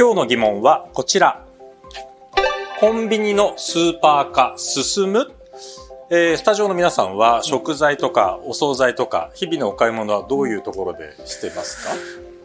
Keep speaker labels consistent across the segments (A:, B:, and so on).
A: 今日の疑問はこちら。コンビニのスーパー化進む？えー、スタジオの皆さんは食材とかお惣菜とか日々のお買い物はどういうところでしてますか？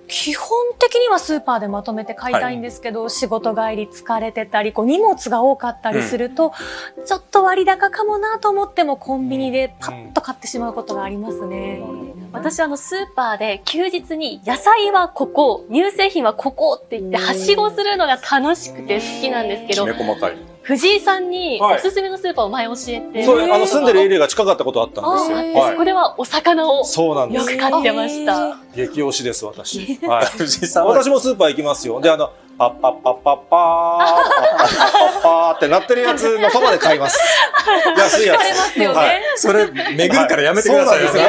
B: 基本的にはスーパーでまとめて買いたいんですけど、はい、仕事帰り疲れてたり、こう荷物が多かったりすると、うん、ちょっと割高かもなと思ってもコンビニでパッと買ってしまうことがありますね。
C: うん、私あのスーパーで休日に野菜はここ、乳製品はここって言ってはしごするのが楽しくて好きなんですけど、
A: 細かい。
C: 藤井さんにおすすめのスーパーを前教えて。
D: そう、あの、住んでるエリアが近かったことあったんですよ。
C: そこではお魚を
D: そうなんです
C: よく買ってました。
D: 激推しです、私。はい。藤井さん私もスーパー行きますよ。で、あの、パッパッパッパッパー、パッパッパッパーってなってるやつのそばで買います。安いやつ。
C: はい。
A: それ、巡るからやめてください。消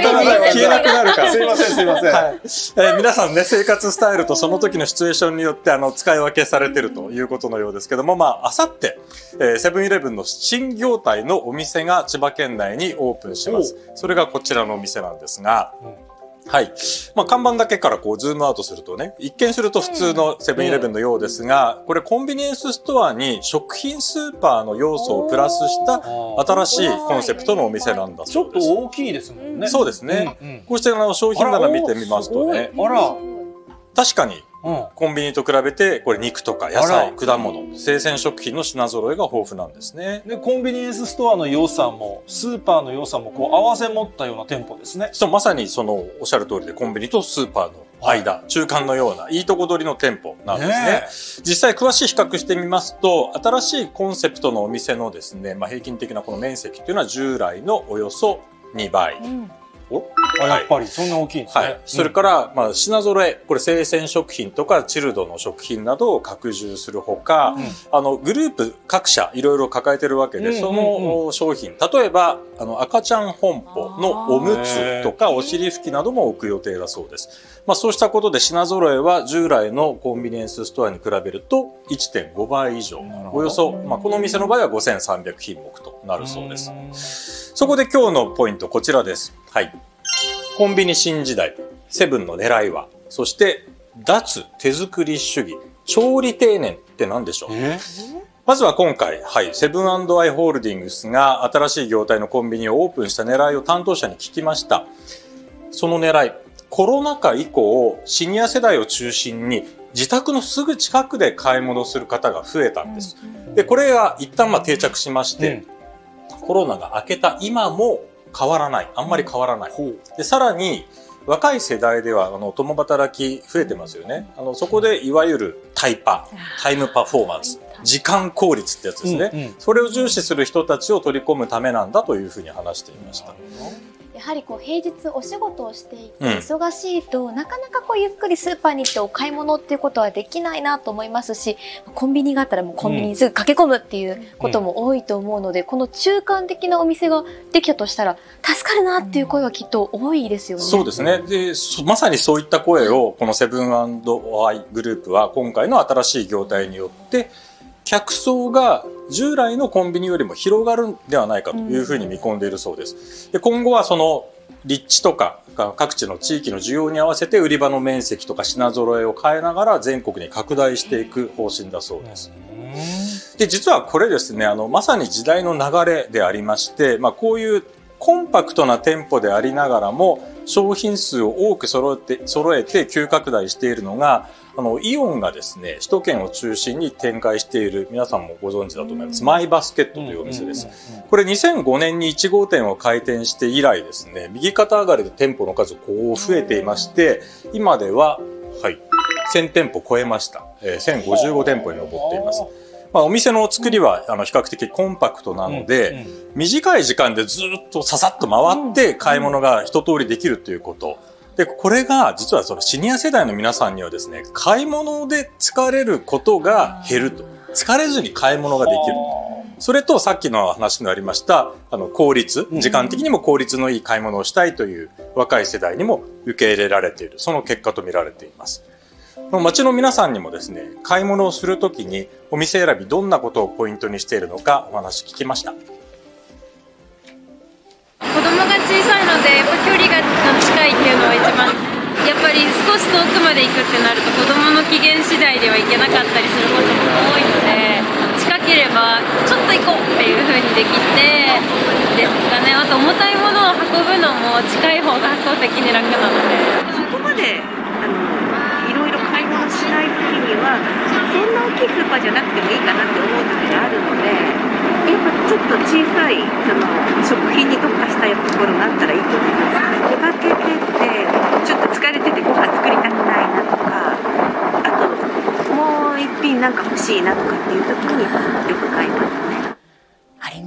A: えなくなるから。
D: すいません、すいません。はい。え
A: ー、皆さんね、生活スタイルとその時のシチュエーションによって、あの、使い分けされてるということのようですけども、まあ、あさって、えセブンイレブンの新業態のお店が千葉県内にオープンします。それがこちらのお店なんですが、うんはい。まあ、看板だけからこう、ズームアウトするとね、一見すると普通のセブンイレブンのようですが、これコンビニエンスストアに食品スーパーの要素をプラスした新しいコンセプトのお店なんだそうです。
D: ちょっと大きいですもんね。
A: そうですね。うんうん、こうしてあの商品棚見てみますとね、
D: あら、
A: 確かにコンビニと比べて、これ肉とか野菜、果物、生鮮食品の品揃えが豊富なんですね。
D: で、コンビニエンスストアの良さも、スーパーの良さも、こう、合わせ持ったような店舗ですね。
A: そう、まさにその、おっしゃる通りで、コンビニとスーパーの間、はい、中間のような、いいとこ取りの店舗なんですね。ね実際詳しい比較してみますと、新しいコンセプトのお店のですね、まあ、平均的なこの面積っていうのは従来のおよそ2倍。うん
D: おあやっぱりそんな大きいんですね。はい。
A: それから、まあ、品揃え、これ生鮮食品とかチルドの食品などを拡充するほか、うん、あの、グループ各社いろいろ抱えてるわけで、その商品、例えば、あの、赤ちゃん本舗のおむつとかお尻拭きなども置く予定だそうです。まあ、そうしたことで品揃えは従来のコンビニエンスストアに比べると1.5倍以上。およそ、まあ、この店の場合は5300品目となるそうです。そこで今日のポイント、こちらです。はい。コンビニ新時代、セブンの狙いは、そして、脱手作り主義、調理丁寧って何でしょう？まずは今回、はい、セブンアイ・ホールディングスが新しい業態のコンビニをオープンした狙いを担当者に聞きました。その狙い、コロナ禍以降、シニア世代を中心に自宅のすぐ近くで買い物する方が増えたんです。で、これが一旦まあ定着しまして、うんコロナが明けた今も変わらない。あんまり変わらない。で、さらに、若い世代では、あの、共働き増えてますよね。あの、そこで、いわゆるタイパ、タイムパフォーマンス、時間効率ってやつですね。うんうん、それを重視する人たちを取り込むためなんだというふうに話していました。
E: やはりこう平日お仕事をしていて忙しいと、うん、なかなかこうゆっくりスーパーに行ってお買い物っていうことはできないなと思いますしコンビニがあったらもうコンビニにすぐ駆け込むっていうことも多いと思うので、うん、この中間的なお店ができたとしたら助かるなっていう声はきっと多いですよね。
A: そうですね。でまさにそういった声をこのセブンアイグループは今回の新しい業態によって客層が従来のコンビニよりも広がるんではないかというふうに見込んでいるそうです。で今後はその立地とか各地の地域の需要に合わせて売り場の面積とか品揃えを変えながら全国に拡大していく方針だそうです。で、実はこれですね、あの、まさに時代の流れでありまして、まあこういうコンパクトな店舗でありながらも商品数を多く揃えて、揃えて急拡大しているのが、あの、イオンがですね、首都圏を中心に展開している、皆さんもご存知だと思います、マイバスケットというお店です。これ2005年に1号店を開店して以来ですね、右肩上がりで店舗の数こう増えていまして、今では、はい、1000店舗超えました。えー、1055店舗に上っています。まあ、お店の作りはあの比較的コンパクトなので、短い時間でずっとささっと回って買い物が一通りできるということ。で、これが実はそのシニア世代の皆さんにはですね、買い物で疲れることが減ると。疲れずに買い物ができる。それとさっきの話にありました、あの、効率、時間的にも効率のいい買い物をしたいという若い世代にも受け入れられている。その結果と見られています。街の皆さんにもですね、買い物をするときにお店選びどんなことをポイントにしているのかお話聞きました。子
F: 供が小さいので、やっぱ距離が近いっていうのは一番やっぱり少し遠くまで行くってなると子供の機嫌次第では行けなかったりすることも多いので近ければちょっと行こうっていう風にできてですかねあと重たいものを運ぶのも近い方が圧倒的に楽なので
G: そこまであのいろいろ買い物しない時にはそんな大きいスーパーじゃなくてもいいかなって思う時があるのでやっぱちょっと小さいその食品に特化したところがあったらいいと思います。出かけてってちょっと疲れててご飯作りたくないなとかあともう一品なんか欲しいなとかっていう時によく買います。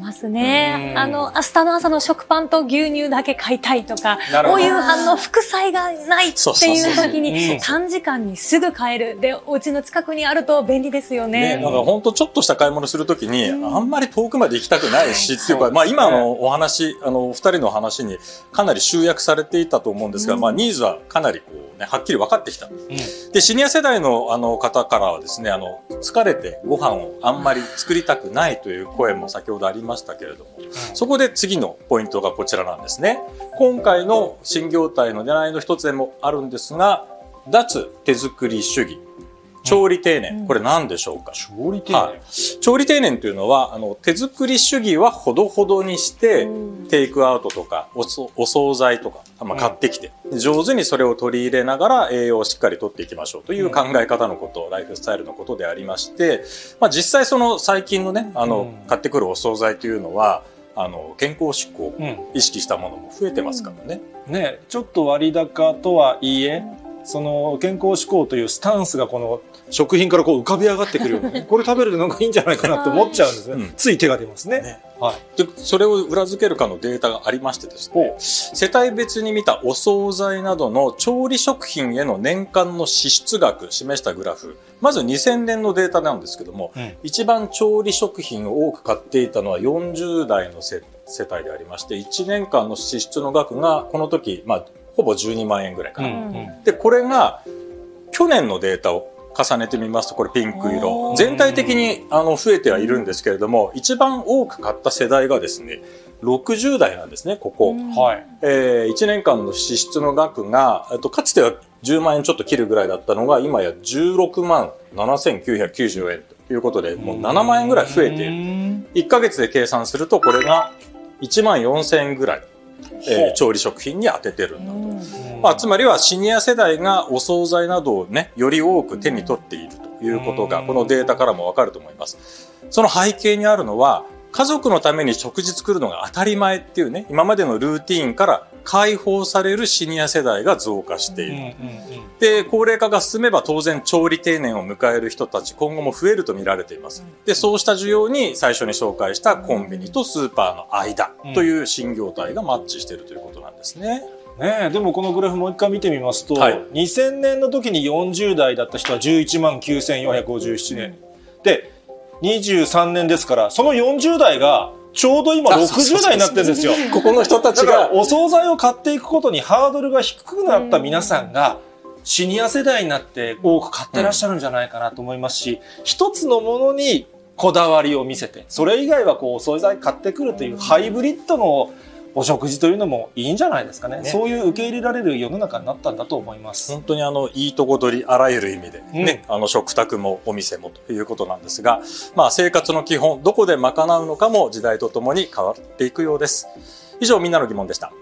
B: ますね。
D: うん
B: あの、明日の朝の食パンと牛乳だけ買いたいとかお夕飯の副菜がないっていう時に
D: うん
B: 短時間にすぐ買える。で、お家の近くにあると便利ですよ
A: ね、
B: ね。
A: なんか本当ちょっとした買い物するときに、あんまり遠くまで行きたくないし、っていうか、まあ今のお話、あの、お二人の話にかなり集約されていたと思うんですが、まあニーズはかなりこうね、はっきり分かってきた。で、シニア世代のあの方からはですね、あの、疲れてご飯をあんまり作りたくないという声も先ほどありましたけれども、そこで次のポイントがこちらなんですね。今回の新業態の狙いの一つでもあるんですが、脱手作り主義、調理定年、これ何でしょうか？
D: 調理店
A: はい、調理定年というのは、あの、手作り主義はほどほどにして、テイクアウトとかおそ、お惣菜とか、まあ、買ってきて、上手にそれを取り入れながら栄養をしっかりとっていきましょうという考え方のこと、ライフスタイルのことでありまして、まあ、実際その最近のね、あの、
D: うん。
A: 買ってくるお惣菜というのは、あの、健康志向を
D: うん。
A: 意識したものも増えてますからね。
D: ね、ちょっと割高とはいえ、その健康志向というスタンスがこの食品からこう浮かび上がってくるような、これ食べるとなんかいいんじゃないかなって思っちゃうんですね。
A: うん
D: つい手が出ますね。
A: ね
D: はい。
A: で、それを裏付けるかのデータがありましてですね、世帯別に見たお惣菜などの調理食品への年間の支出額示したグラフ、まず2000年のデータなんですけども、
D: うん
A: 一番調理食品を多く買っていたのは40代の世世帯でありまして、1年間の支出の額がこの時、まあ、ほぼ12万円ぐらいかな。
D: うん
A: で、これが、去年のデータを重ねてみますと、これピンク色。全体的にあの増えてはいるんですけれども、一番多く買った世代がですね、60代なんですね、ここ。
D: はい。
A: えー、1年間の支出の額が、えっと、かつては10万円ちょっと切るぐらいだったのが、今や16万7994円ということで、もう7万円ぐらい増えている。
D: る。
A: 1ヶ月で計算すると、これが1万4000円ぐらい、えー調理食品に当ててるん。まあ、つまりはシニア世代がお惣菜などをね、より多く手に取っているということが、
D: うん
A: このデータからもわかると思います。その背景にあるのは、家族のために食事作るのが当たり前っていうね、今までのルーティーンから解放されるシニア世代が増加している。で、高齢化が進めば当然調理定年を迎える人たち、今後も増えると見られています。で、そうした需要に最初に紹介したコンビニとスーパーの間という新業態がマッチしているということなんですね。
D: ね。え、でもこのグラフもう一回見てみますと、
A: はい。
D: 2000年の時に40代だった人は11万9457年。で、23年ですから、その40代がちょうど今
A: あそうそうそう
D: 60代になってるんですよ。
A: ここの人たちが。
D: お惣菜を買っていくことにハードルが低くなった皆さんが、シニア世代になって多く買ってらっしゃるんじゃないかなと思いますし、一つのものにこだわりを見せて、それ以外はこう、お惣菜買ってくるというハイブリッドのお食事というのもいいんじゃないですかね。
A: ね
D: そういう受け入れられる世の中になったんだと思います。
A: 本当にあの、いいとこ取り、あらゆる意味で、ね、あの、食卓もお店もということなんですが、まあ、生活の基本、どこで賄うのかも時代とともに変わっていくようです。以上、みんなの疑問でした。